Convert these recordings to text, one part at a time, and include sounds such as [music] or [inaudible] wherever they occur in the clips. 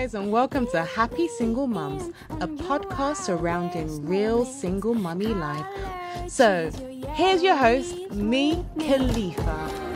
guys, and welcome to Happy Single Mums, a podcast surrounding real single mummy life. So, here's your host, me, Khalifa.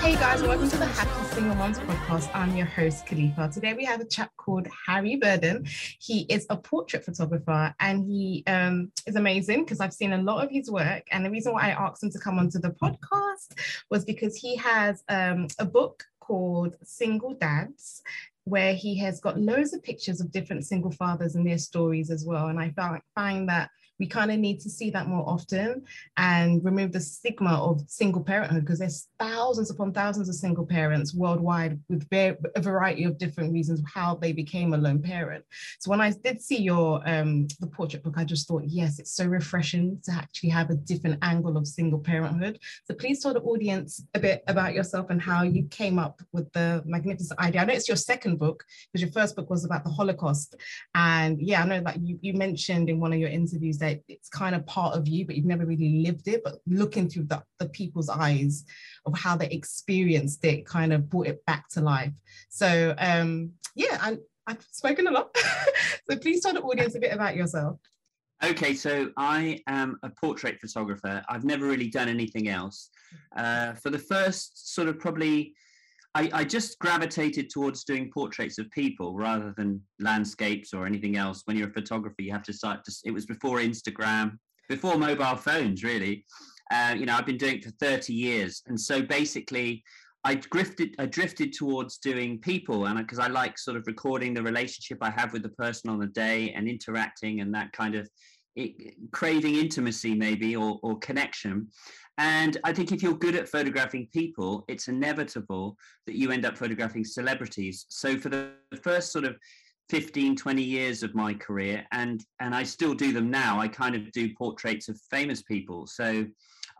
Hey guys, welcome to the Happy Single Moms podcast. I'm your host, Khalifa. Today we have a chap called Harry Borden. He is a portrait photographer and he um, is amazing because I've seen a lot of his work. And the reason why I asked him to come onto the podcast was because he has um, a book called Single Dads, where he has got loads of pictures of different single fathers and their stories as well. And I find that we kind of need to see that more often and remove the stigma of single parenthood because there's thousands upon thousands of single parents worldwide with a variety of different reasons how they became a lone parent. So when I did see your um, the portrait book, I just thought, yes, it's so refreshing to actually have a different angle of single parenthood. So please tell the audience a bit about yourself and how you came up with the magnificent idea. I know it's your second book because your first book was about the Holocaust. And yeah, I know that you, you mentioned in one of your interviews that it's kind of part of you, but you've never really lived it. But looking through the, the people's eyes of how they experienced it kind of brought it back to life. So um, yeah, I, I've spoken a lot. [laughs] so please tell the audience a bit about yourself. Okay, so I am a portrait photographer. I've never really done anything else. Uh, for the first sort of probably I, I, just gravitated towards doing portraits of people rather than landscapes or anything else. When you're a photographer, you have to start. To, it was before Instagram, before mobile phones, really. Uh, you know, I've been doing it for 30 years, and so basically, I drifted. I drifted towards doing people, and because I like sort of recording the relationship I have with the person on the day and interacting and that kind of it, craving intimacy maybe or, or connection and I think if you're good at photographing people, it's inevitable that you end up photographing celebrities. So for the first sort of 15, 20 years of my career, and and I still do them now, I kind of do portraits of famous people. So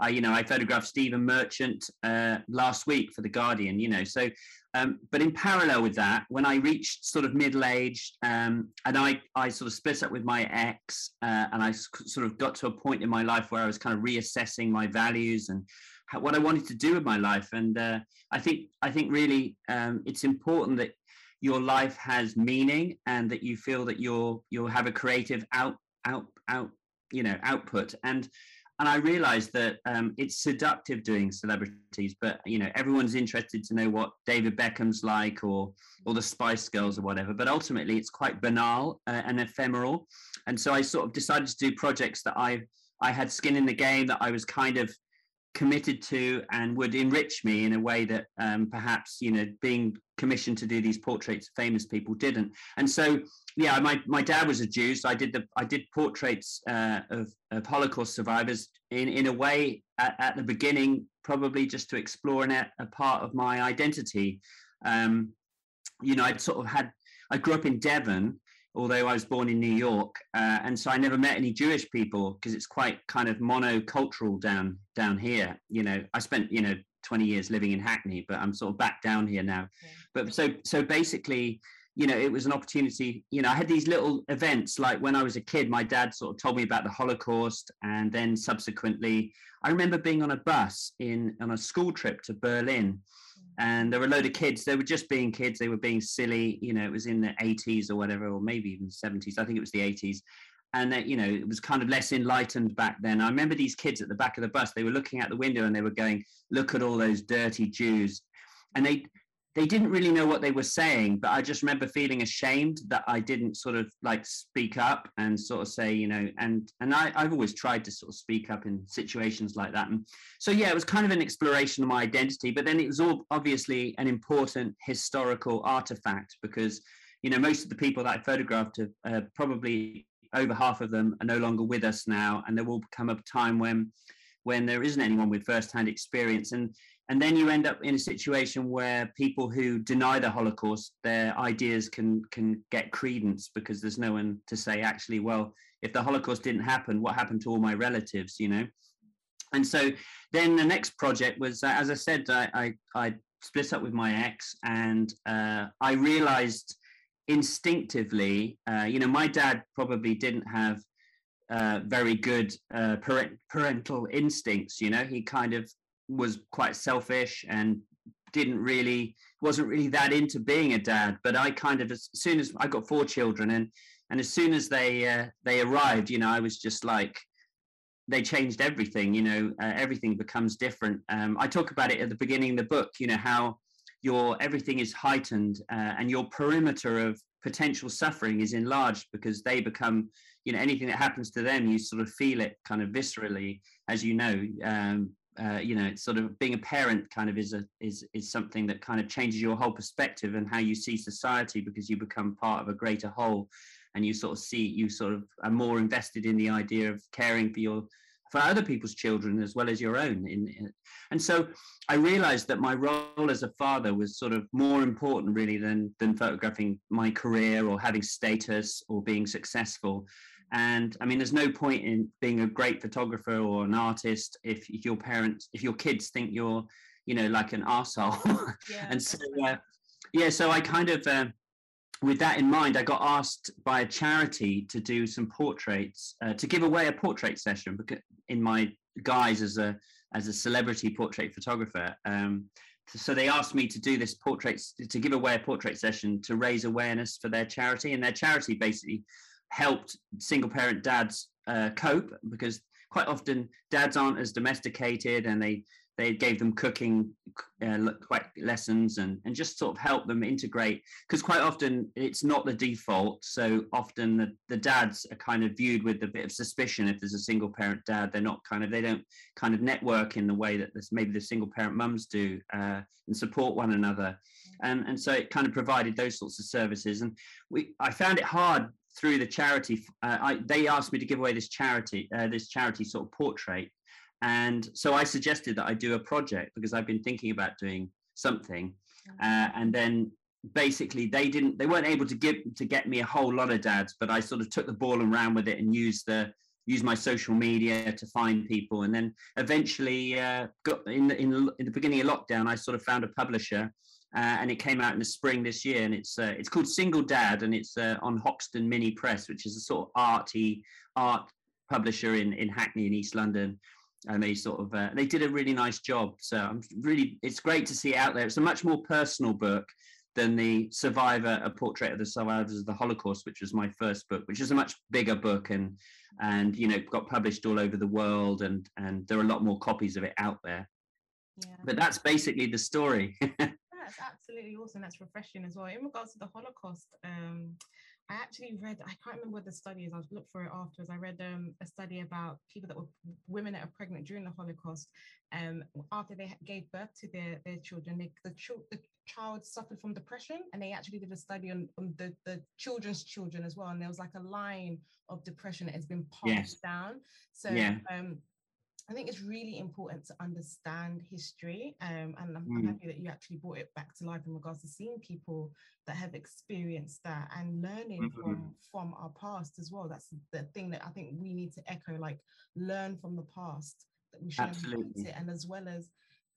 I, you know, I photographed Stephen Merchant uh, last week for The Guardian, you know. So um, but in parallel with that, when I reached sort of middle age, um, and I, I sort of split up with my ex, uh, and I sort of got to a point in my life where I was kind of reassessing my values and how, what I wanted to do with my life. And uh, I think I think really um, it's important that your life has meaning and that you feel that you're you'll have a creative out out out you know output and and I realized that um, it's seductive doing celebrities, but you know everyone's interested to know what David Beckham's like or or the Spice Girls or whatever. But ultimately, it's quite banal uh, and ephemeral. And so I sort of decided to do projects that I I had skin in the game that I was kind of committed to and would enrich me in a way that um, perhaps you know being commissioned to do these portraits of famous people didn't. And so yeah, my, my dad was a Jew, so I did the I did portraits uh, of, of Holocaust survivors in in a way at, at the beginning, probably just to explore an, a part of my identity. Um, you know, I'd sort of had I grew up in Devon, although I was born in New York, uh, and so I never met any Jewish people because it's quite kind of monocultural down down here. You know, I spent you know 20 years living in Hackney, but I'm sort of back down here now. But so so basically you know, it was an opportunity. You know, I had these little events like when I was a kid, my dad sort of told me about the Holocaust. And then subsequently, I remember being on a bus in on a school trip to Berlin. And there were a load of kids. They were just being kids. They were being silly. You know, it was in the 80s or whatever, or maybe even 70s. I think it was the 80s. And that, you know, it was kind of less enlightened back then. I remember these kids at the back of the bus. They were looking out the window and they were going, "Look at all those dirty Jews." And they they didn't really know what they were saying, but I just remember feeling ashamed that I didn't sort of like speak up and sort of say, you know, and and I, I've always tried to sort of speak up in situations like that. And so yeah, it was kind of an exploration of my identity, but then it was all obviously an important historical artifact because you know most of the people that I photographed have uh, probably over half of them are no longer with us now, and there will come a time when when there isn't anyone with first-hand experience and and then you end up in a situation where people who deny the holocaust their ideas can can get credence because there's no one to say actually well if the holocaust didn't happen what happened to all my relatives you know and so then the next project was uh, as i said I, I, I split up with my ex and uh, i realized instinctively uh, you know my dad probably didn't have uh, very good uh, parent, parental instincts. You know, he kind of was quite selfish and didn't really wasn't really that into being a dad but i kind of as soon as i got four children and and as soon as they uh, they arrived you know i was just like they changed everything you know uh, everything becomes different. Um, i talk about it at the beginning of the book you know how your everything is heightened uh, and your perimeter of potential suffering is enlarged because they become you know anything that happens to them you sort of feel it kind of viscerally as you know. Um, uh, you know it's sort of being a parent kind of is a is is something that kind of changes your whole perspective and how you see society because you become part of a greater whole and you sort of see you sort of are more invested in the idea of caring for your for other people's children as well as your own in, in, and so i realized that my role as a father was sort of more important really than than photographing my career or having status or being successful and i mean there's no point in being a great photographer or an artist if, if your parents if your kids think you're you know like an arsehole. [laughs] Yeah, and so uh, yeah so i kind of uh, with that in mind, I got asked by a charity to do some portraits, uh, to give away a portrait session because in my guise as a as a celebrity portrait photographer. Um, so they asked me to do this portrait to give away a portrait session to raise awareness for their charity, and their charity basically helped single parent dads uh, cope because quite often dads aren't as domesticated and they they gave them cooking uh, lessons and, and just sort of help them integrate because quite often it's not the default. So often the, the dads are kind of viewed with a bit of suspicion if there's a single parent dad. They're not kind of they don't kind of network in the way that this, maybe the single parent mums do uh, and support one another. And, and so it kind of provided those sorts of services. And we i found it hard through the charity uh, I, they asked me to give away this charity uh, this charity sort of portrait and so I suggested that I do a project because I've been thinking about doing something. Uh, and then basically they didn't they weren't able to give to get me a whole lot of dads, but I sort of took the ball and ran with it and used the used my social media to find people. And then eventually uh, got in the, in, in the beginning of lockdown, I sort of found a publisher. Uh, and it came out in the spring this year, and it's uh, it's called Single Dad, and it's uh, on Hoxton Mini Press, which is a sort of arty art publisher in in Hackney in East London and they sort of uh, they did a really nice job. So I'm really it's great to see it out there. It's a much more personal book than the Survivor: A Portrait of the Survivors of the Holocaust, which was my first book, which is a much bigger book and and you know got published all over the world and and there are a lot more copies of it out there. Yeah. But that's basically the story. [laughs] that's absolutely awesome. That's refreshing as well. In regards to the Holocaust, um, I actually read, I can't remember what the study is, I'll look for it afterwards. I read um, a study about people that were women that were pregnant during the Holocaust. Um, after they gave birth to their, their children, they, the, ch- the child suffered from depression. And they actually did a study on, on the, the children's children as well. And there was like a line of depression that has been passed yes. down. So yeah. um, I think it's really important to understand history. Um, and I'm, mm. happy that you actually brought it back to life in regards to seeing people that have experienced that and learning mm-hmm. from from our past as well. That's the thing that I think we need to echo, like learn from the past that we shouldn't Absolutely. it, and as well as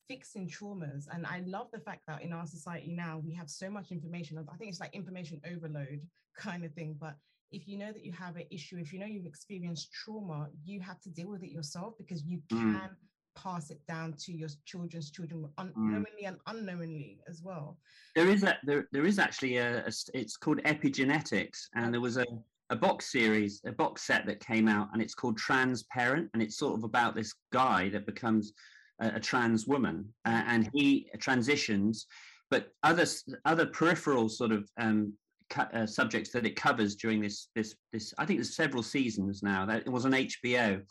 fixing traumas. And I love the fact that in our society now we have so much information. I think it's like information overload [laughs] kind of thing, but if you know that you have an issue, if you know you've experienced trauma, you have to deal with it yourself because you mm. can pass it down to your children's children unknowingly mm. and unknowingly as well. There is a there, there is actually a, a it's called epigenetics, and there was a a box series, a box set that came out, and it's called Transparent, and it's sort of about this guy that becomes a, a trans woman, uh, and he transitions, but other other peripheral sort of um, uh, subjects that it covers during this this this I think there's several seasons now. That it was on HBO.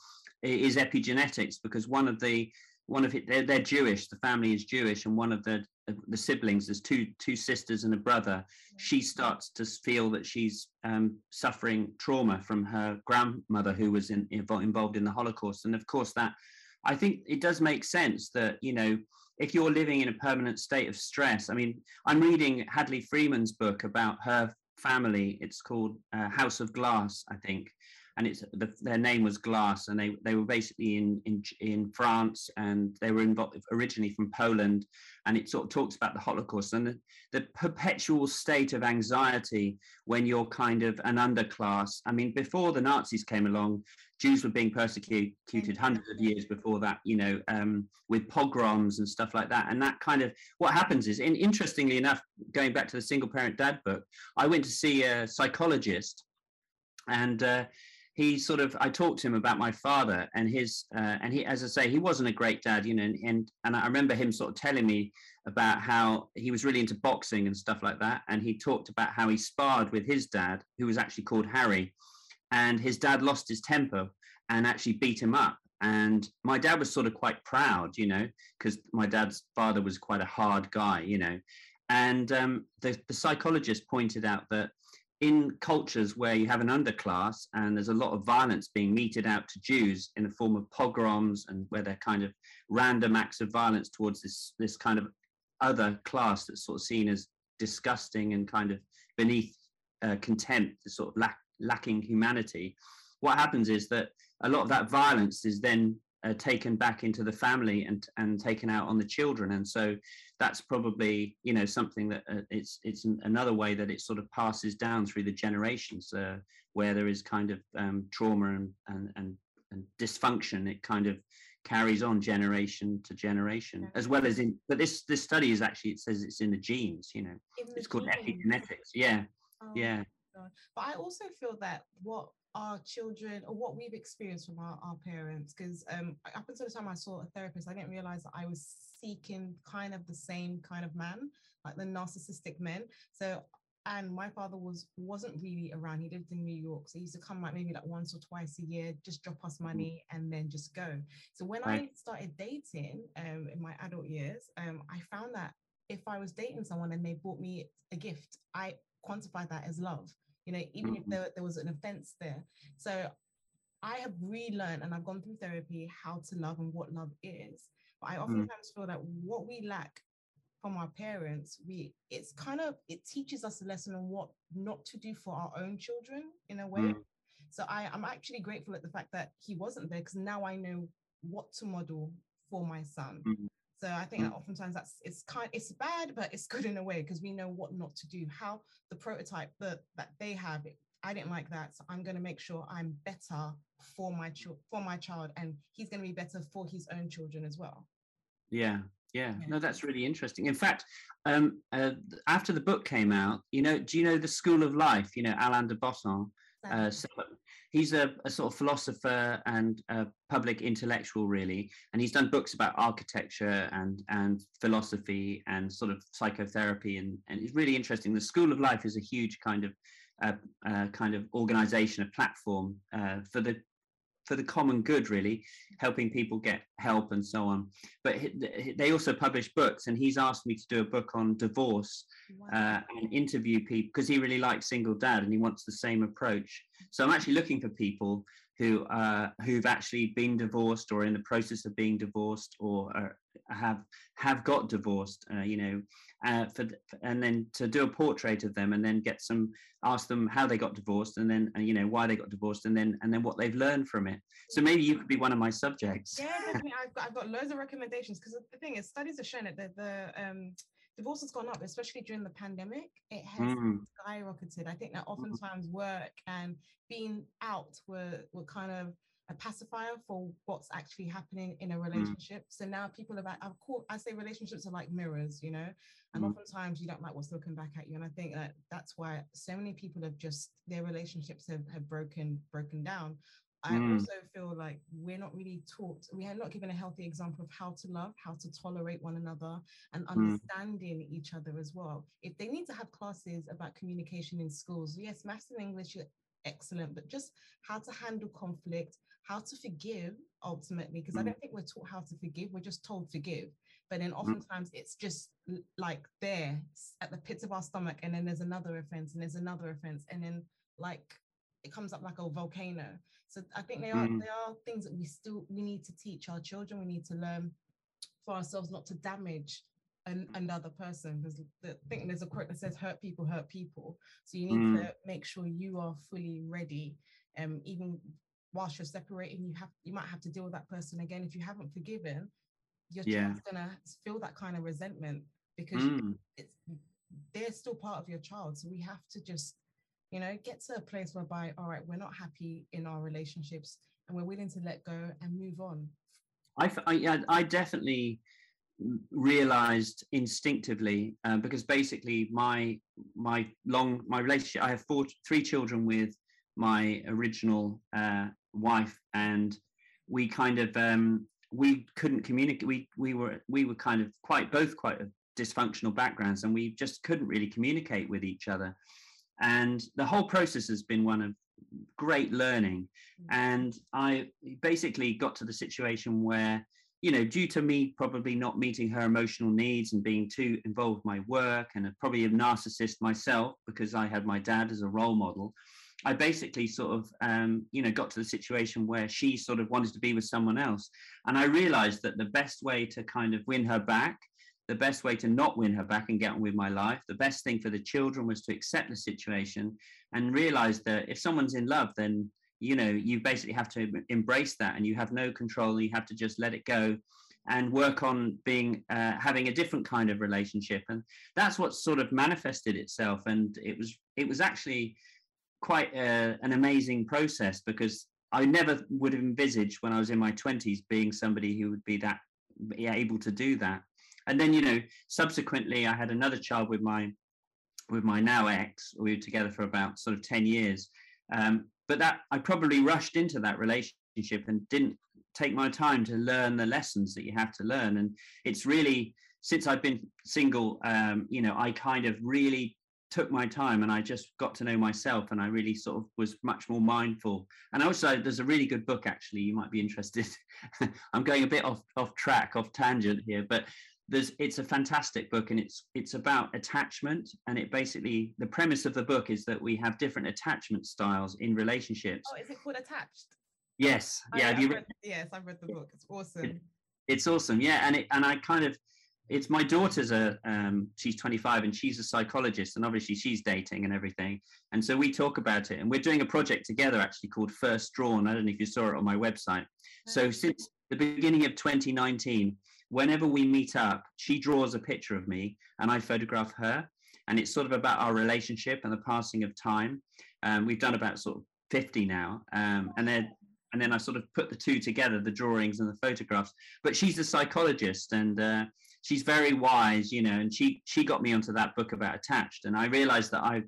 Is epigenetics because one of the one of it they're, they're Jewish. The family is Jewish, and one of the the siblings there's two two sisters and a brother. She starts to feel that she's um, suffering trauma from her grandmother who was in, involved in the Holocaust, and of course that I think it does make sense that you know if you're living in a permanent state of stress, I mean, I'm reading Hadley Freeman's book about her family. It's called uh, House of Glass, I think. And it's the, their name was Glass, and they they were basically in in in France, and they were involved originally from Poland, and it sort of talks about the Holocaust and the, the perpetual state of anxiety when you're kind of an underclass. I mean, before the Nazis came along, Jews were being persecuted hundreds of years before that, you know, um, with pogroms and stuff like that. And that kind of what happens is, in, interestingly enough, going back to the single parent dad book, I went to see a psychologist, and uh, he sort of I talked to him about my father and his uh, and he as I say he wasn't a great dad you know and, and and I remember him sort of telling me about how he was really into boxing and stuff like that. And he talked about how he sparred with his dad who was actually called Harry and his dad lost his temper and actually beat him up. And my dad was sort of quite proud you know because my dad's father was quite a hard guy you know. And um, the, the psychologist pointed out that in cultures where you have an underclass and there's a lot of violence being meted out to Jews in the form of pogroms and where they're kind of random acts of violence towards this this kind of other class that's sort of seen as disgusting and kind of beneath uh, contempt, sort of lack, lacking humanity. What happens is that a lot of that violence is then uh, taken back into the family and and taken out on the children. And so that's probably you know something that uh, it's it's another way that it sort of passes down through the generations uh, where there is kind of um, trauma and, and and and dysfunction. It kind of carries on generation to generation as well as in but this this study is actually it says it's in the genes you know. It's called genes. epigenetics. Yeah. Oh, yeah. but i also feel that what our children or what we've experienced from our, our parents because um up until the time i saw a therapist i didn't realize that i was seeking kind of the same kind of man like the narcissistic men so and my father was wasn't really around he lived in new york so he used to come like maybe like once or twice a year just drop us mm. money and then just go so when right. i started dating um in my adult years um i found that if i was dating someone and they bought me a gift i quantified that as love you know, even mm-hmm. if there, there was an offense there. So I have relearned and I've gone through therapy how to love and what love is. But I mm. oftentimes feel that what we lack from our parents, we it's kind of it teaches us a lesson on what not to do for our own children in a way. Mm. So I, I'm actually grateful at the fact that he wasn't there because now I know what to model for my son. Mm. So I think that mm. oftentimes that's it's kind it's bad, but it's good in a way because we know what not to do. How the prototype that that they have, I didn't like that, so I'm going to make sure I'm better for my child for my child, and he's going to be better for his own children as well. Yeah, yeah, no, that's really interesting. In fact, um, uh, after the book came out, you know, do you know the School of Life? You know, Alain de Botton. Uh, so he's a, a, sort of philosopher and a public intellectual, really, and he's done books about architecture and and philosophy and sort of psychotherapy, and and it's really interesting. The School of Life is a huge kind of uh, uh, kind of organization, a platform uh, for the for the common good, really, helping people get help and so on. But they also publish books, and he's asked me to do a book on divorce wow. uh, and interview people because he really likes single dad and he wants the same approach. So I'm actually looking for people who uh, who've actually been divorced or in the process of being divorced or uh, have have got divorced. Uh, you know, uh, for and then to do a portrait of them and then get some ask them how they got divorced and then uh, you know why they got divorced and then and then what they've learned from it so maybe you could be one of my subjects yeah definitely i've got, I've got loads of recommendations because the thing is studies have shown it that the um divorce has gone up especially during the pandemic it has mm. skyrocketed i think that mm-hmm. oftentimes work and being out were were kind of a pacifier for what's actually happening in a mm. relationship. Mm. So now people are I've called, I say relationships are like mirrors, you know, and mm. oftentimes you don't like what's looking back at you. And I think that that's why so many people have just, their relationships have, have broken, broken down. I mm. also feel like we're not really taught, we are not given a healthy example of how to love, how to tolerate one another, and mm. understanding mm. each other as well. If they need to have classes about communication in schools, yes, maths and English are excellent, but just how to handle conflict, how to forgive ultimately, because mm. I don't think we're taught how to forgive, we're just told forgive. But then mm. oftentimes mm. it's just like there at the pits of our stomach, and then there's another offense, and there's another offense, and then like it comes up like a volcano. So I think there are mm. there are things that we still we need to teach our children. We need to learn for ourselves not to damage an, another person. There's the thing. There's a quote that says, "Hurt people hurt people." So you need mm. to make sure you are fully ready um, even whilst you're separating, you have you might have to deal with that person again. If you haven't forgiven, your Yeah. child's gonna feel that kind of resentment because Mm. it's they're still part of your child. So we have to just, you know, get to a place whereby, all right, we're not happy in our relationships and we're willing to let go and move on. I, I, yeah, I definitely realized instinctively uh, because basically my my long my relationship i have four three children with my original uh, wife and we kind of um, we couldn't communicate we we were we were kind of quite both quite dysfunctional backgrounds and we just couldn't really communicate with each other. And the whole process has been one of great learning. And i basically got to the situation where you know due to me probably not meeting her emotional needs and being too involved with my work and probably a narcissist myself because i had my dad as a role model i basically sort of um, you know got to the situation where she sort of wanted to be with someone else. And i realized that the best way to kind of win her back the best way to not win her back and get on with my life the best thing for the children was to accept the situation and realize that if someone's in love then you know you basically have to embrace that and you have no control. You have to just let it go and work on being uh, having a different kind of relationship. And that's what sort of manifested itself. And it was it was actually quite a, an amazing process because i never would have envisaged when i was in my 20s being somebody who would be that able to do that. And then you know subsequently i had another child with my with my now ex. We were together for about sort of 10 years. Um, but that I probably rushed into that relationship and didn't take my time to learn the lessons that you have to learn. And it's really since I've been single, um, you know, I kind of really took my time and I just got to know myself and I really sort of was much more mindful. And also there's a really good book actually, you might be interested. [laughs] I'm going a bit off off track, off tangent here, but there's it's a fantastic book and it's it's about attachment and it basically the premise of the book is that we have different attachment styles in relationships Oh, is it called Attached? yes oh, I- yeah have I've you read, yes, I've read the book. It's awesome. it's awesome yeah and it and i kind of it's my daughter's a um, she's 25 and she's a psychologist and obviously she's dating and everything. And so we talk about it and we're doing a project together actually called first drawn. I don't know if you saw it on my website. So since the beginning of 2019 whenever we meet up she draws a picture of me and i photograph her. And it's sort of about our relationship and the passing of time. Um, we've done about sort of 50 now um, and then and then i sort of put the two together the drawings and the photographs. But she's a psychologist and uh, she's very wise you know and she she got me onto that book about attached. And i realized that i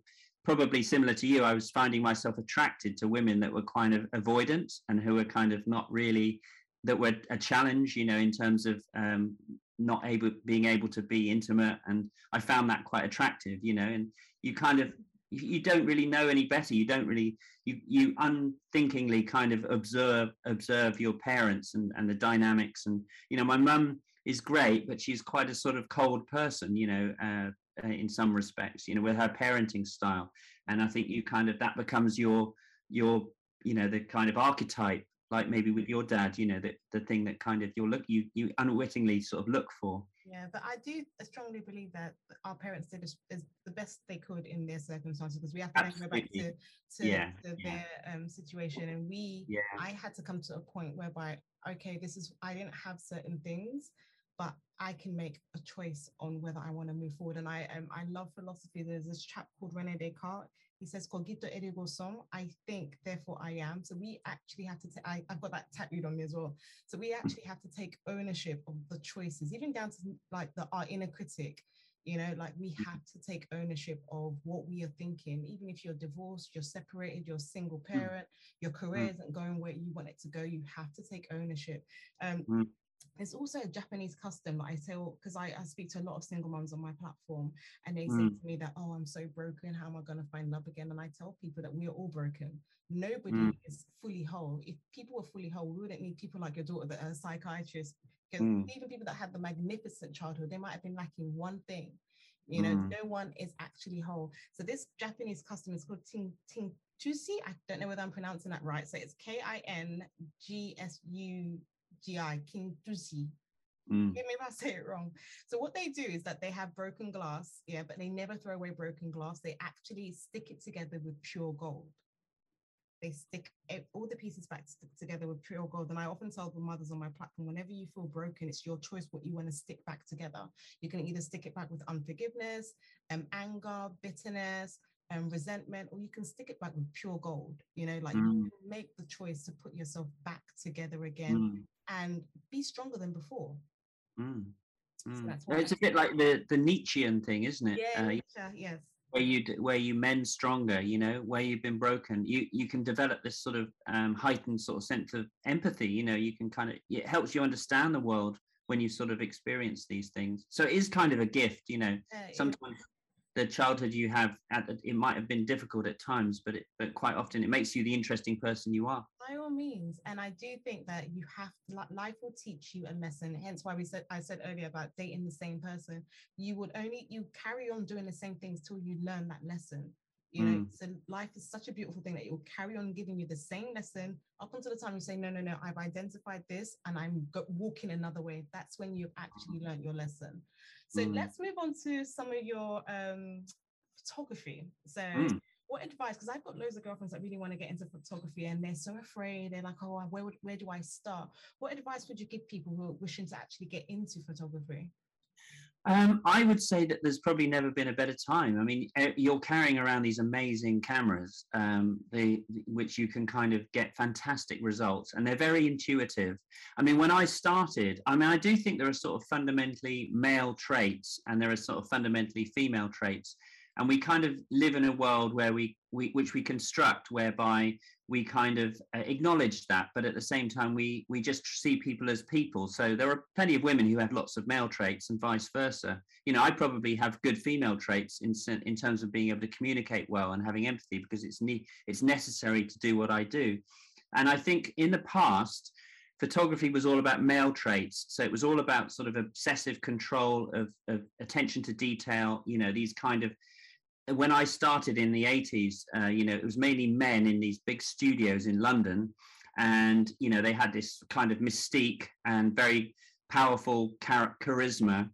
probably similar to you i was finding myself attracted to women that were kind of avoidant and who were kind of not really that were a challenge you know in terms of um, not able being able to be intimate. And i found that quite attractive you know and you kind of you, you don't really know any better. You don't really you you unthinkingly kind of observe observe your parents and and the dynamics. And you know my mum is great but she's quite a sort of cold person you know uh, uh, in some respects you know with her parenting style and i think you kind of that becomes your your you know the kind of archetype like maybe with your dad you know that the thing that kind of you're look you you unwittingly sort of look for Yeah, but I do strongly believe that our parents did as, as the best they could in their circumstances because we have to go back to, to, Yeah, to yeah. their um, situation. And we, yeah I had to come to a point whereby, okay, this is, I didn't have certain things, but I can make a choice on whether I want to move forward. And I, um, I love philosophy. There's this chap called Rene Descartes. He says, "Cogito ergo sum." I think, therefore I am. So we actually have to. ta- I, I've got that tattooed on me as well. So we hmm. actually have to take ownership of the choices, even down to like the our inner critic. You know, like we hmm. have to take ownership of what we are thinking. Even if you're divorced, you're separated, you're a single hmm. parent, your career isn't going where you want it to go, you have to take ownership. Um, There's also a Japanese custom that I tell because I, I speak to a lot of single moms on my platform, and they say Mm. to me that, "Oh, I'm so broken. How am I going to find love again?" And I tell people that we are all broken. Nobody Mm. is fully whole. If people were fully whole, we wouldn't need people like your daughter that are psychiatrists. Because Mm. even people that had the magnificent childhood, they might have been lacking one thing. You know, Mm. no one is actually whole. So this Japanese custom is called ting ting tusi. I don't know whether I'm pronouncing that right. So it's K I N G S U G I King. Mm. Yeah, maybe I say it wrong. So what they do is that they have broken glass, yeah, but they never throw away broken glass. They actually stick it together with pure gold. they stick all the pieces back together with pure gold. And I often tell the mothers on my platform, whenever you feel broken, it's your choice what you want to stick back together. You can either stick it back with unforgiveness, um, anger, bitterness, and um, resentment, or you can stick it back with pure gold. You know, like mm. you make the choice to put yourself back together again mm. And be stronger than before. Mm. So mm. it's a bit like the the Nietzschean thing, isn't it? Yeah, uh, yes where you where you mend stronger you know where you've been broken you you can develop this sort of um, heightened sort of sense of empathy you know you can kind of it helps you understand the world when you sort of experience these things so it is kind of a gift you know sometimes the childhood you have at the, it might have been difficult at times but it but quite often it makes you the interesting person you are. By all means and i do think that you have life will teach you a lesson hence why we said i said earlier about dating the same person. You would only you carry on doing the same things till you learn that lesson. You know mm. so life is such a beautiful thing that it will carry on giving you the same lesson up until the time you say no no no i've identified this and i'm go- walking another way. That's when you've actually learned your lesson so mm. let's move on to some of your um, photography so mm. what advice because i've got loads of girlfriends that really want to get into photography and they're so afraid they're like oh where, would, where do i start what advice would you give people who are wishing to actually get into photography um, I would say that there's probably never been a better time. I mean, eh, you're carrying around these amazing cameras, um, they, which you can kind of get fantastic results, and they're very intuitive. I mean, when I started, I mean, I do think there are sort of fundamentally male traits, and there are sort of fundamentally female traits and we kind of live in a world where we, we which we construct whereby we kind of uh, acknowledge that but at the same time we we just see people as people. So there are plenty of women who have lots of male traits and vice versa. You know i probably have good female traits in in terms of being able to communicate well and having empathy because it's ne- it's necessary to do what i do. And i think in the past photography was all about male traits. So it was all about sort of obsessive control of, of attention to detail you know these kind of when I started in the 80s, uh, you know, it was mainly men in these big studios in London. And, you know, they had this kind of mystique and very powerful char- charisma.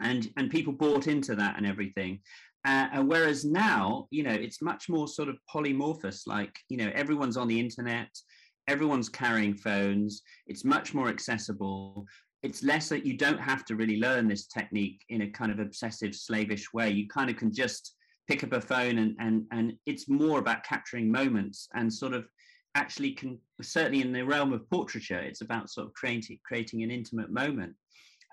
And, and people bought into that and everything. Uh, and whereas now, you know, it's much more sort of polymorphous, like, you know, everyone's on the internet, everyone's carrying phones, it's much more accessible it's less that you don't have to really learn this technique in a kind of obsessive slavish way you kind of can just pick up a phone and and and it's more about capturing moments and sort of actually can certainly in the realm of portraiture it's about sort of creating creating an intimate moment.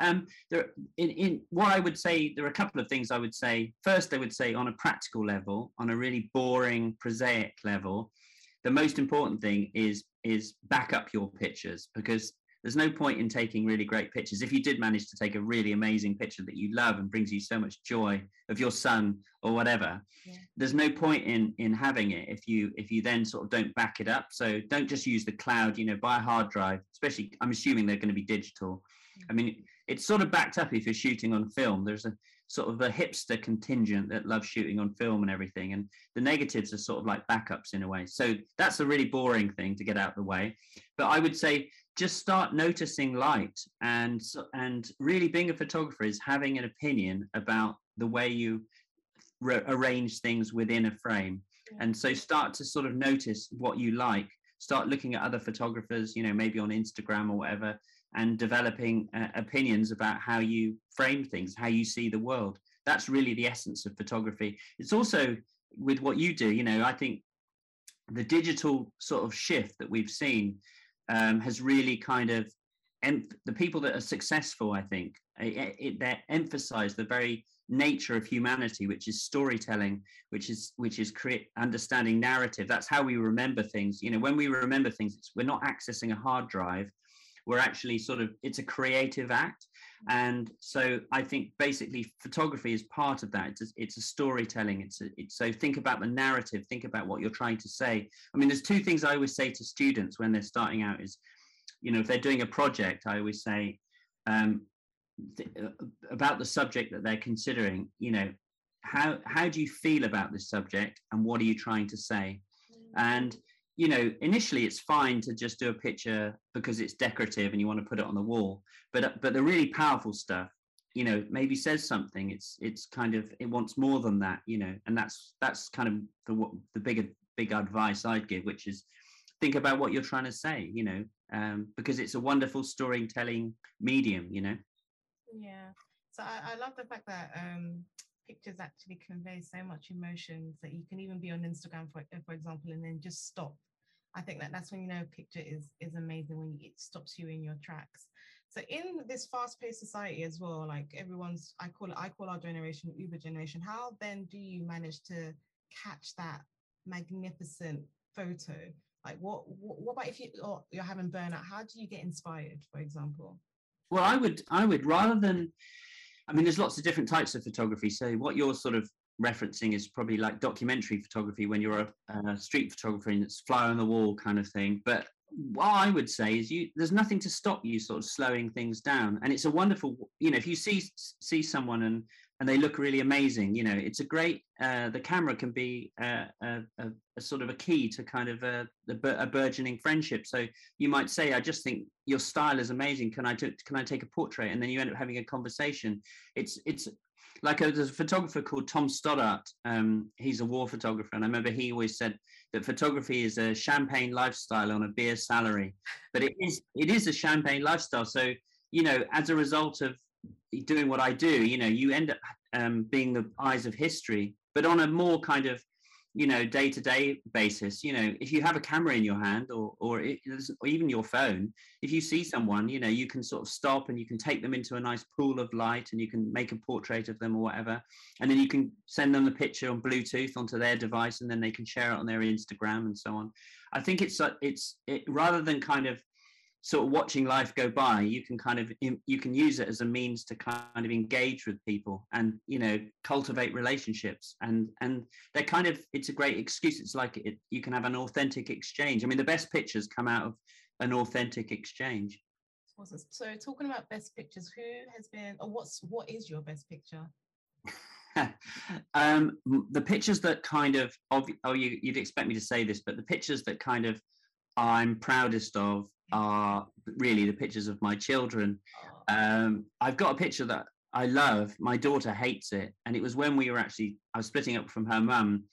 Um, there in, in what I would say there are a couple of things I would say. First I would say on a practical level on a really boring prosaic level the most important thing is is back up your pictures because there's no point in taking really great pictures if you did manage to take a really amazing picture that you love and brings you so much joy of your son or whatever. Yeah. there's no point in in having it if you if you then sort of don't back it up. So don't just use the cloud you know buy a hard drive especially i'm assuming they're going to be digital. I mean it's sort of backed up if you're shooting on film. There's a sort of a hipster contingent that loves shooting on film and everything and the negatives are sort of like backups in a way. So that's a really boring thing to get out of the way. But i would say just start noticing light. And and really being a photographer is having an opinion about the way you re- arrange things within a frame. Yeah. and so start to sort of notice what you like. Start looking at other photographers you know maybe on instagram or whatever and developing uh, opinions about how you frame things how you see the world. That's really the essence of photography. It's also with what you do you know i think the digital sort of shift that we've seen um, has really kind of em- the people that are successful, I think, they emphasize the very nature of humanity, which is storytelling, which is which is create understanding narrative. That's how we remember things. You know, when we remember things, we're not accessing a hard drive. We're actually sort of it's a creative act, and so I think basically photography is part of that. It's a, it's a storytelling. It's, a, it's so think about the narrative. Think about what you're trying to say. I mean, there's two things I always say to students when they're starting out is, you know, if they're doing a project, I always say um, th- uh, about the subject that they're considering. You know, how how do you feel about this subject, and what are you trying to say? And you know, initially it's fine to just do a picture because it's decorative and you want to put it on the wall. But but the really powerful stuff, you know, maybe says something. It's it's kind of it wants more than that, you know, and that's that's kind of the the bigger big advice I'd give, which is think about what you're trying to say, you know, um, because it's a wonderful storytelling medium, you know. Yeah. So I, I love the fact that um, pictures actually convey so much emotions that you can even be on Instagram, for, for example, and then just stop. I think that that's when you know a picture is is amazing when it stops you in your tracks. So in this fast-paced society as well, like everyone's, I call it, I call our generation Uber generation. How then do you manage to catch that magnificent photo? Like what, what, what about if you or you're having burnout? How do you get inspired, for example? Well, I would, I would rather than, I mean, there's lots of different types of photography. So what you're sort of referencing is probably like documentary photography when you're a, a street photographer and it's fly on the wall kind of thing. But what I would say is you there's nothing to stop you sort of slowing things down. And it's a wonderful, you know, if you see see someone and and they look really amazing, you know, it's a great. Uh, the camera can be a, a, a, sort of a key to kind of a, a, burgeoning friendship. So you might say, I just think your style is amazing. Can I t- can I take a portrait? And then you end up having a conversation. It's it's like a, there's a photographer called Tom Stoddart. Um, he's a war photographer, and I remember he always said that photography is a champagne lifestyle on a beer salary. But it is it is a champagne lifestyle. So you know, as a result of doing what I do, you know, you end up um, being the eyes of history, but on a more kind of you know day to day basis you know if you have a camera in your hand or or, it, or, even your phone if you see someone you know you can sort of stop and you can take them into a nice pool of light and you can make a portrait of them or whatever. And then you can send them the picture on bluetooth onto their device and then they can share it on their instagram and so on. I think it's it's it, rather than kind of sort of watching life go by you can kind of you can use it as a means to kind of engage with people and you know cultivate relationships. And and they're kind of it's a great excuse. It's like it, you can have an authentic exchange. I mean the best pictures come out of an authentic exchange. So talking about best pictures who has been or what's what is your best picture? [laughs] Um the pictures that kind of oh you, you'd expect me to say this but the pictures that kind of i'm proudest of are really the pictures of my children. Um, I've got a picture that I love. My daughter hates it, and it was when we were actually I was splitting up from her mum,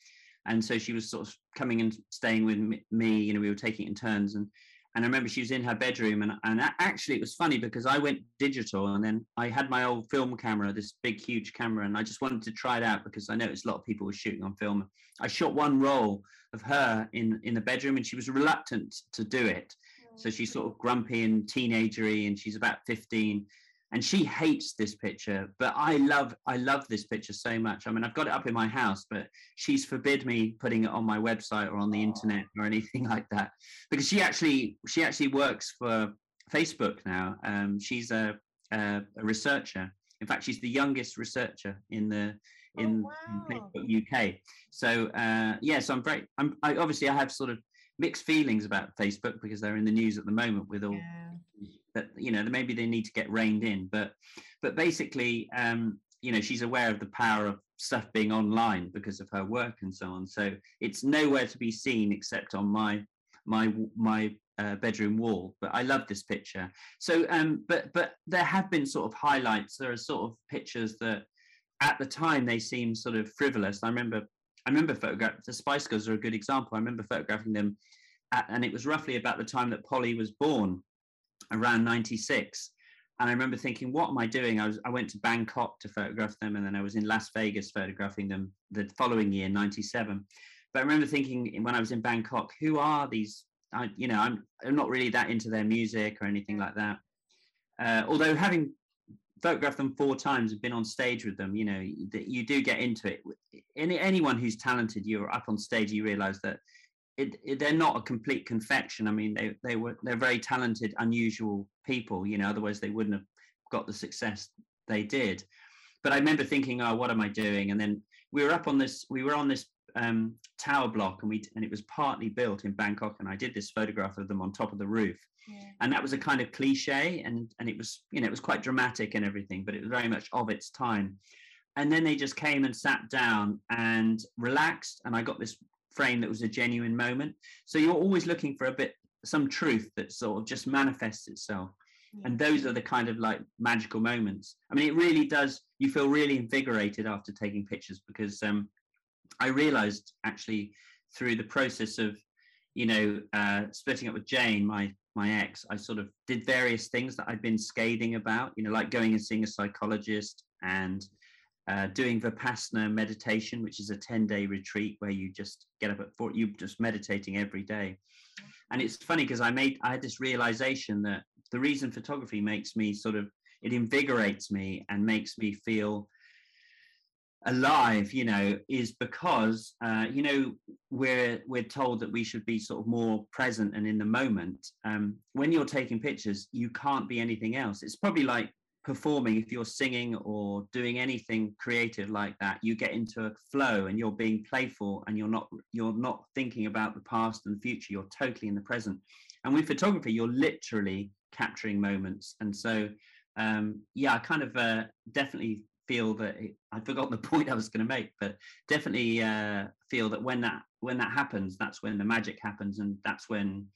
and so she was sort of coming and staying with me. You know, we were taking it in turns, and and I remember she was in her bedroom, and and actually it was funny because I went digital, and then I had my old film camera, this big huge camera, and I just wanted to try it out because I noticed a lot of people were shooting on film. I shot one roll of her in in the bedroom, and she was reluctant to do it so she's sort of grumpy and teenagery, and she's about 15. And she hates this picture, but I love I love this picture so much. I mean, I've got it up in my house, but she's forbid me putting it on my website or on the internet or anything [laughs] like that because she actually she actually works for Facebook now. Um, she's a, a, a researcher. In fact, she's the youngest researcher in the in, oh, wow. in Facebook UK. So uh, yes, yeah, so I'm very. I'm I, obviously I have sort of mixed feelings about Facebook because they're in the news at the moment with all yeah. that you know maybe they need to get reined in. But but basically um you know she's aware of the power of stuff being online because of her work and so on. So it's nowhere to be seen except on my my my uh, bedroom wall. But i love this picture. So um but but there have been sort of highlights. There are sort of pictures that at the time they seem sort of frivolous. I remember I remember photograph the Spice Girls are a good example. I remember photographing them, at, and it was roughly about the time that Polly was born, around '96. And I remember thinking, what am I doing? I was I went to Bangkok to photograph them, and then I was in Las Vegas photographing them the following year, '97. But I remember thinking when I was in Bangkok, who are these? I, you know, I'm I'm not really that into their music or anything like that. Uh, although having photographed them four times and been on stage with them, you know, that you do get into it. Any, anyone who's talented, you're up on stage, you realize that it, it, they're not a complete confection. I mean, they, they were, they're very talented, unusual people, you know, otherwise they wouldn't have got the success they did. But I remember thinking, oh, what am I doing? And then we were up on this, we were on this um, tower block and we, and it was partly built in Bangkok. And I did this photograph of them on top of the roof. And that was a kind of cliche and and it was you know it was quite dramatic and everything but it was very much of its time. And then they just came and sat down and relaxed and i got this frame that was a genuine moment. So you're always looking for a bit some truth that sort of just manifests itself. Yeah. and those are the kind of like magical moments. I mean it really does you feel really invigorated after taking pictures because um i realized actually through the process of, you know, uh, splitting up with Jane, my my ex, I sort of did various things that I'd been scathing about, you know, like going and seeing a psychologist and uh, doing Vipassana meditation, which is a 10 day retreat where you just get up at four, you just meditating every day. And it's funny because I made, I had this realization that the reason photography makes me sort of, it invigorates me and makes me feel alive you know is because uh, you know we're we're told that we should be sort of more present and in the moment. Um, when you're taking pictures you can't be anything else. It's probably like performing. If you're singing or doing anything creative like that you get into a flow and you're being playful and you're not you're not thinking about the past and the future. You're totally in the present. And with photography you're literally capturing moments. And so um, yeah i kind of uh, definitely feel that it, I'd forgotten the [laughs] point I was going to make, but definitely uh, feel that when that when that happens, that's when the magic happens, and that's when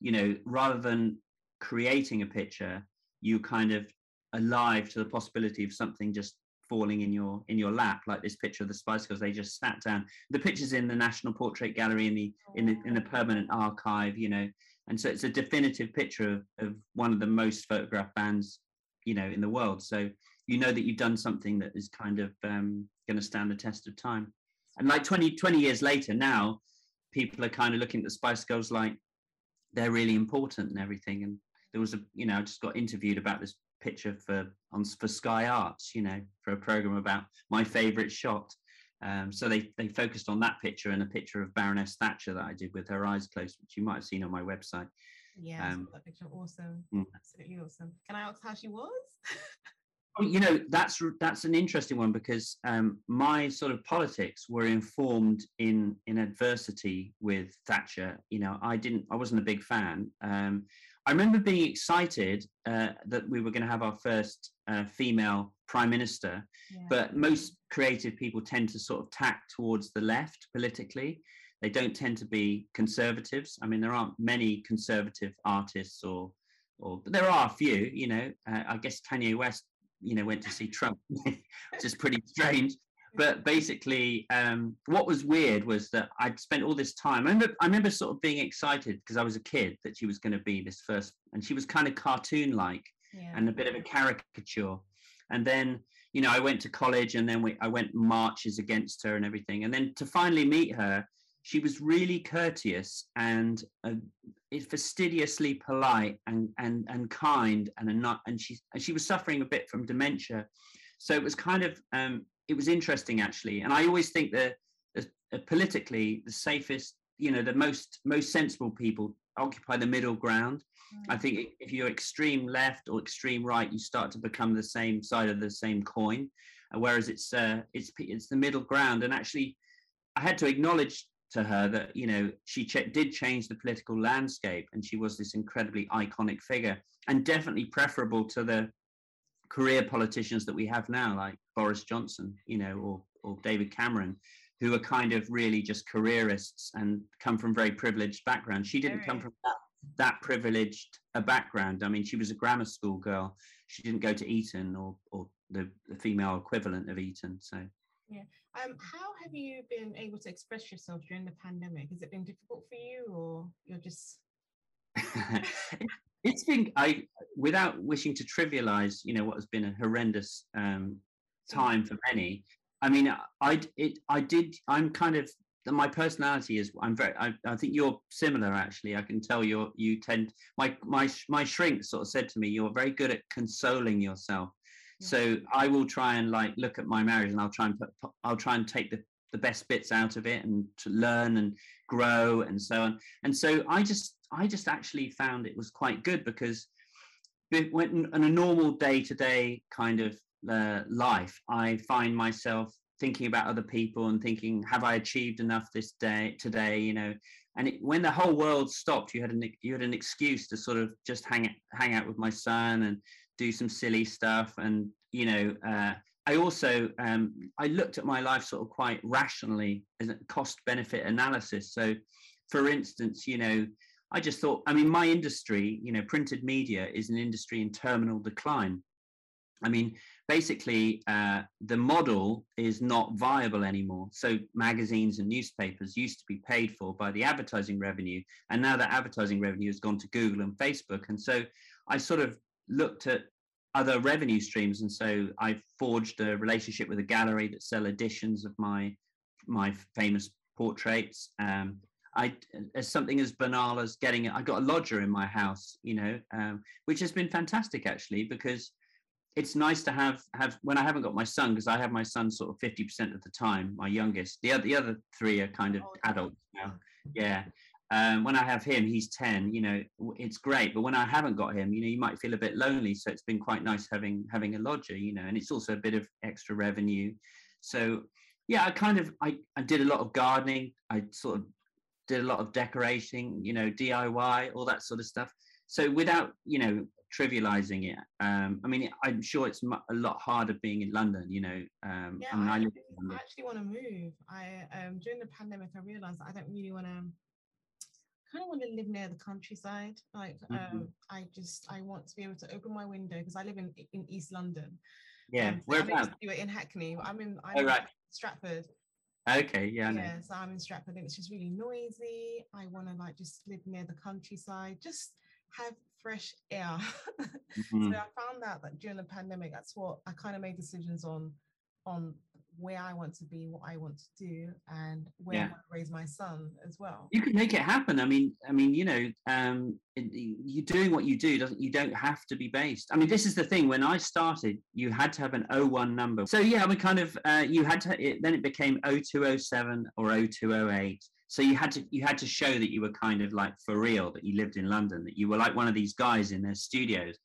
you know rather than creating a picture, you kind of alive to the possibility of something just falling in your in your lap like this picture of the Spice Girls they just sat down. The pictures in the National Portrait Gallery in the in the in the permanent archive you know and so it's a definitive picture of, of one of the most photographed bands you know in the world. So you know that you've done something that is kind of um, going to stand the test of time. And like 20, 20 years later now, people are kind of looking at the Spice Girls like they're really important and everything. And there was a, you know, I just got interviewed about this picture for on for Sky Arts, you know, for a program about my favorite shot. Um, so they they focused on that picture and a picture of Baroness Thatcher that I did with her eyes closed, which you might have seen on my website. Yeah, um, that picture awesome, mm. absolutely awesome. Can I ask how she was? [laughs] you know that's that's an interesting one because um, my sort of politics were informed in in adversity with Thatcher. You know, I didn't, I wasn't a big fan. Um, I remember being excited uh, that we were going to have our first uh, female prime minister, yeah. but most creative people tend to sort of tack towards the left politically. They don't tend to be conservatives. I mean, there aren't many conservative artists or or but there are a few, you know. Uh, I guess Kanye West you know went to see Trump, [laughs] which is pretty [laughs] strange. But basically, um, what was weird was that I'd spent all this time. I remember, I remember sort of being excited because I was a kid that she was going to be this first, and she was kind of cartoon-like yeah. and a bit of a caricature. And then, you know, I went to college, and then we, I went marches against her and everything. And then to finally meet her, she was really courteous and uh, fastidiously polite and and and kind and a not and she and she was suffering a bit from dementia. So it was kind of um, it was interesting actually. And i always think that uh, politically the safest you know the most most sensible people occupy the middle ground. Mm. i think if you're extreme left or extreme right you start to become the same side of the same coin. Uh, whereas it's uh, it's it's the middle ground. And actually i had to acknowledge to her that you know she ch- did change the political landscape and she was this incredibly iconic figure and definitely preferable to the career politicians that we have now like Boris Johnson you know or or David Cameron who are kind of really just careerists and come from very privileged backgrounds. She didn't come from that that privileged a background. I mean she was a grammar school girl. She didn't go to eton or or the, the female equivalent of eton so. Yeah. Um, how have you been able to express yourself during the pandemic? Has it been difficult for you or you're just [laughs] it's been I without wishing to trivialize, you know, what has been a horrendous um time for many. I mean, I it I did I'm kind of my personality is I'm very I, I think you're similar actually I can tell you're you tend my my my shrink sort of said to me you're very good at consoling yourself so I will try and like look at my marriage and I'll try and put, I'll try and take the, the best bits out of it and to learn and grow and so on. And so I just, I just actually found it was quite good because when in a normal day to day kind of uh, life, I find myself thinking about other people and thinking, have I achieved enough this day today? You know, and it, when the whole world stopped, you had an you had an excuse to sort of just hang hang out with my son and do some silly stuff and you know uh, i also um, i looked at my life sort of quite rationally as a cost benefit analysis so for instance you know i just thought i mean my industry you know printed media is an industry in terminal decline I mean, basically, uh, the model is not viable anymore. So, magazines and newspapers used to be paid for by the advertising revenue, and now that advertising revenue has gone to Google and Facebook. And so, I sort of looked at other revenue streams, and so I forged a relationship with a gallery that sell editions of my my famous portraits. Um, I, as something as banal as getting I got a lodger in my house, you know, um, which has been fantastic actually because it's nice to have have when I haven't got my son because I have my son sort of fifty percent of the time, my youngest. The other the other three are kind of oh, adults now. Yeah. Um, when I have him, he's ten. You know, it's great. But when I haven't got him, you know, you might feel a bit lonely. So it's been quite nice having having a lodger. You know, and it's also a bit of extra revenue. So yeah, I kind of I, I did a lot of gardening. I sort of did a lot of decorating. You know, DIY, all that sort of stuff. So without you know trivializing it. Um, I mean, I'm sure it's a lot harder being in London. You know, um, yeah, I, mean, I, I actually want to move. I um, during the pandemic, I realized I don't really want to. Kind of want to live near the countryside. Like, mm-hmm. um, I just I want to be able to open my window because I live in in East London. Yeah, um, whereabouts? You were in Hackney. I'm in. I'm oh, right. in Stratford. Okay, yeah. Yeah, so I'm in Stratford and it's just really noisy. I want to like just live near the countryside, just have fresh air. [laughs] mm-hmm. so I found out that during the pandemic, that's what I kind of made decisions on on where I want to be, what I want to do, and where yeah. I want to raise my son as well. You can make it happen. I mean, I mean, you know, um, you're doing what you do. Doesn't you don't have to be based. I mean, this is the thing. When I started, you had to have an 01 number. So yeah, we kind of uh, you had to. It, then it became 0207 or 0208 so you had to you had to show that you were kind of like for real that you lived in london that you were like one of these guys in their studios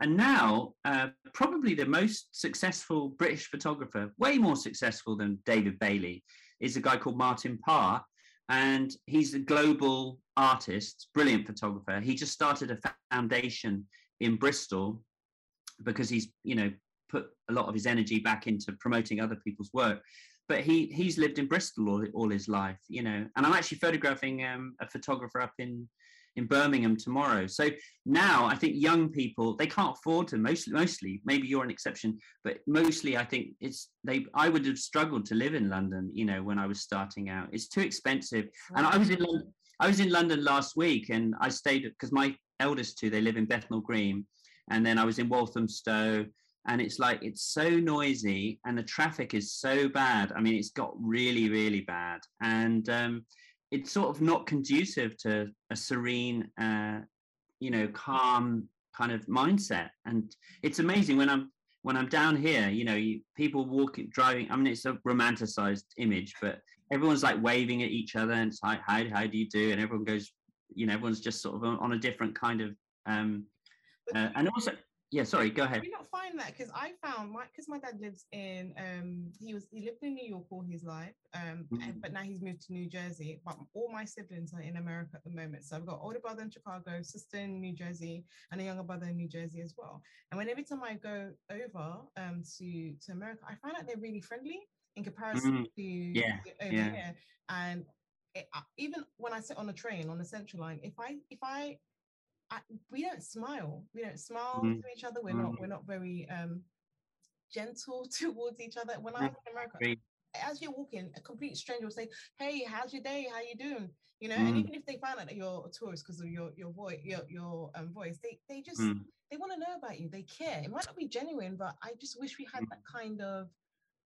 and now uh, probably the most successful british photographer way more successful than david bailey is a guy called martin parr. And he's a global artist brilliant photographer. He just started a foundation in bristol because he's you know put a lot of his energy back into promoting other people's work. But he he's lived in Bristol all, all his life, you know. And I'm actually photographing um, a photographer up in in Birmingham tomorrow. So now I think young people they can't afford to mostly mostly maybe you're an exception, but mostly I think it's they I would have struggled to live in London, you know, when I was starting out. It's too expensive. And I was in London, I was in London last week and I stayed because my eldest two they live in Bethnal Green, and then I was in Walthamstow and it's like it's so noisy and the traffic is so bad i mean it's got really really bad and um, it's sort of not conducive to a serene uh, you know calm kind of mindset. And it's amazing when i'm when i'm down here you know you, people walking driving i mean it's a romanticized image but everyone's like waving at each other and it's like how, how do you do? And everyone goes you know everyone's just sort of on, a different kind of um uh, and also yeah sorry go ahead we not find that because i found my because my dad lives in um he was he lived in new york all his life um mm-hmm. and, but now he's moved to new jersey but all my siblings are in america at the moment so i've got older brother in chicago sister in new jersey and a younger brother in new jersey as well and when every time i go over um to to america i find out they're really friendly in comparison mm-hmm. to yeah, over yeah. here and it, even when i sit on a train on the central line if i if i I, we don't smile. We don't smile mm-hmm. to each other. We're mm-hmm. not. We're not very um, gentle [laughs] towards each other. When I was in America, as you're walking, a complete stranger will say, "Hey, how's your day? How you doing?" You know, mm-hmm. and even if they find out that you're a tourist because of your your voice, your your um, voice, they they just mm. they want to know about you. They care. It might not be genuine, but I just wish we had mm. that kind of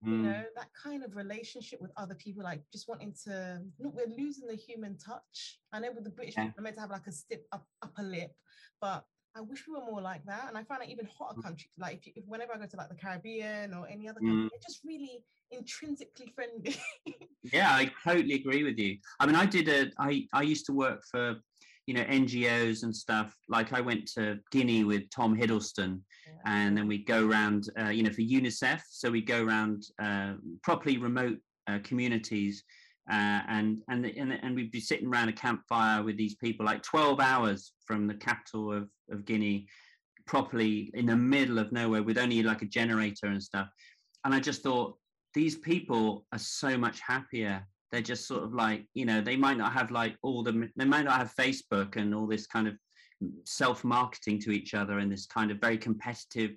you mm. know that kind of relationship with other people like just wanting to look we're losing the human touch i know with the british yeah. people are meant to have like a stiff up, upper lip but i wish we were more like that and i find it even hotter mm. countries like if, if, whenever i go to like the caribbean or any other country mm. they're just really intrinsically friendly yeah i totally agree with you i mean i did a i i used to work for you know ngos and stuff like i went to guinea with tom hiddleston and then we go around, uh, you know, for UNICEF. So we go around uh, properly remote uh, communities, uh, and and and and we'd be sitting around a campfire with these people, like 12 hours from the capital of of Guinea, properly in the middle of nowhere with only like a generator and stuff. And I just thought these people are so much happier they're just sort of like you know they might not have like all the they might not have facebook and all this kind of self marketing to each other and this kind of very competitive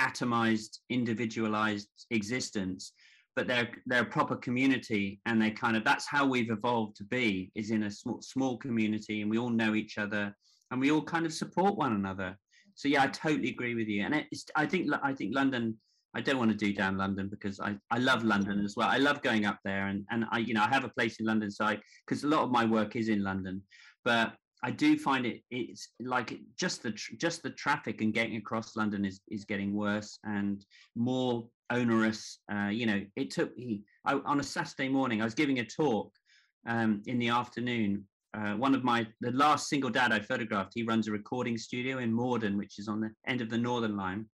atomized, individualized existence, but they're they're a proper community, and they kind of that's how we've evolved to be is in a small small community, and we all know each other, and we all kind of support one another. So yeah, I totally agree with you, and it's I think I think London. I don't want to do down London because I, I love London as well. I love going up there and, and I you know I have a place in London so I, because a lot of my work is in London, but I do find it it's like just the just the traffic and getting across London is is getting worse and more onerous. Uh, you know, it took me on a Saturday morning. I was giving a talk um, in the afternoon. Uh, one of my the last single dad I photographed. He runs a recording studio in Morden, which is on the end of the Northern Line.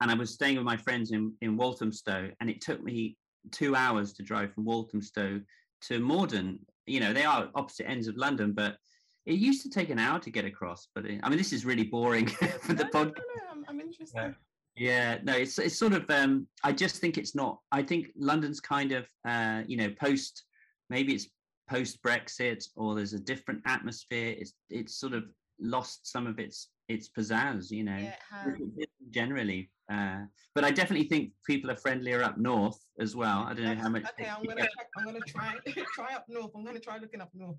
And I was staying with my friends in in Walthamstow, and it took me two hours to drive from Walthamstow to Morden. You know, they are opposite ends of London, but it used to take an hour to get across, but it, I mean, this is really boring [laughs] for the podcast. No, no, I'm, I'm interested. Yeah. Yeah, no, it's it's sort of. Um, I just think it's not. I think London's kind of, uh, you know, post maybe it's post Brexit or there's a different atmosphere. It's it's sort of lost some of its its pizzazz, you know, yeah, generally. Uh, but I definitely think people are friendlier up north as well. I don't know how much. Okay, I'm gonna I'm gonna try [laughs] try up north. I'm gonna try looking up north.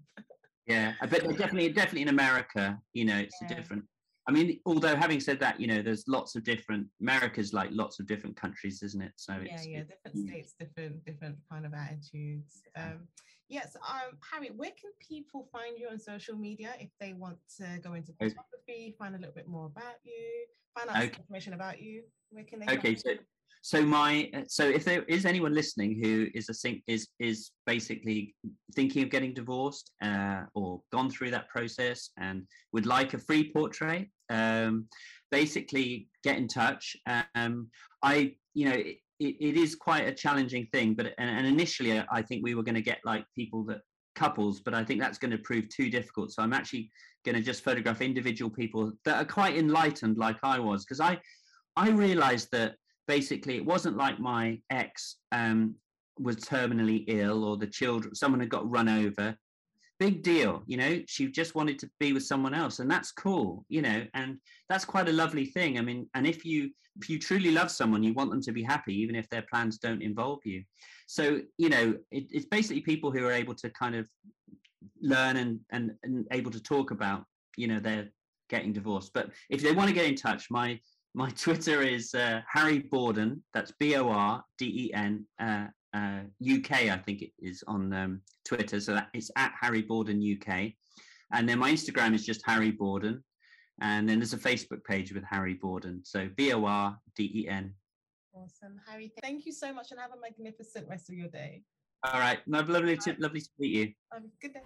Yeah, but definitely, definitely in America, you know, it's yeah. a different. I mean, although having said that, you know, there's lots of different. America's like lots of different countries, isn't it? So yeah, yeah, different states, different, different kind of attitudes. Um, yes, um, Harry, where can people find you on social media if they want to go into photography, find a little bit more about you, find out okay. information about you? Where can they? Okay, so so my so if there is anyone listening who is a is is basically thinking of getting divorced uh, or gone through that process and would like a free portrait um, basically get in touch um, i you know it, it is quite a challenging thing but and, and initially i think we were going to get like people that couples but i think that's going to prove too difficult. So i'm actually going to just photograph individual people that are quite enlightened like i was because i i realized that basically it wasn't like my ex um, was terminally ill or the children someone had got run over big deal you know? She just wanted to be with someone else and that's cool you know? And that's quite a lovely thing i mean and if you if you truly love someone you want them to be happy even if their plans don't involve you. So you know it, it's basically people who are able to kind of learn and, and and able to talk about you know they're getting divorced. But if they want to get in touch my my [laughs] Twitter is uh, Harry Borden. That's B O R D E N uh, uh, UK, I think it is on um, Twitter. So that it's at Harry Borden UK. And then my Instagram is just Harry Borden. And then there's a Facebook page with Harry Borden. So B O R D E N. Awesome. Harry, thank you so much and have a magnificent rest of your day. All right. No, lovely, to, lovely to meet you. Um, good day.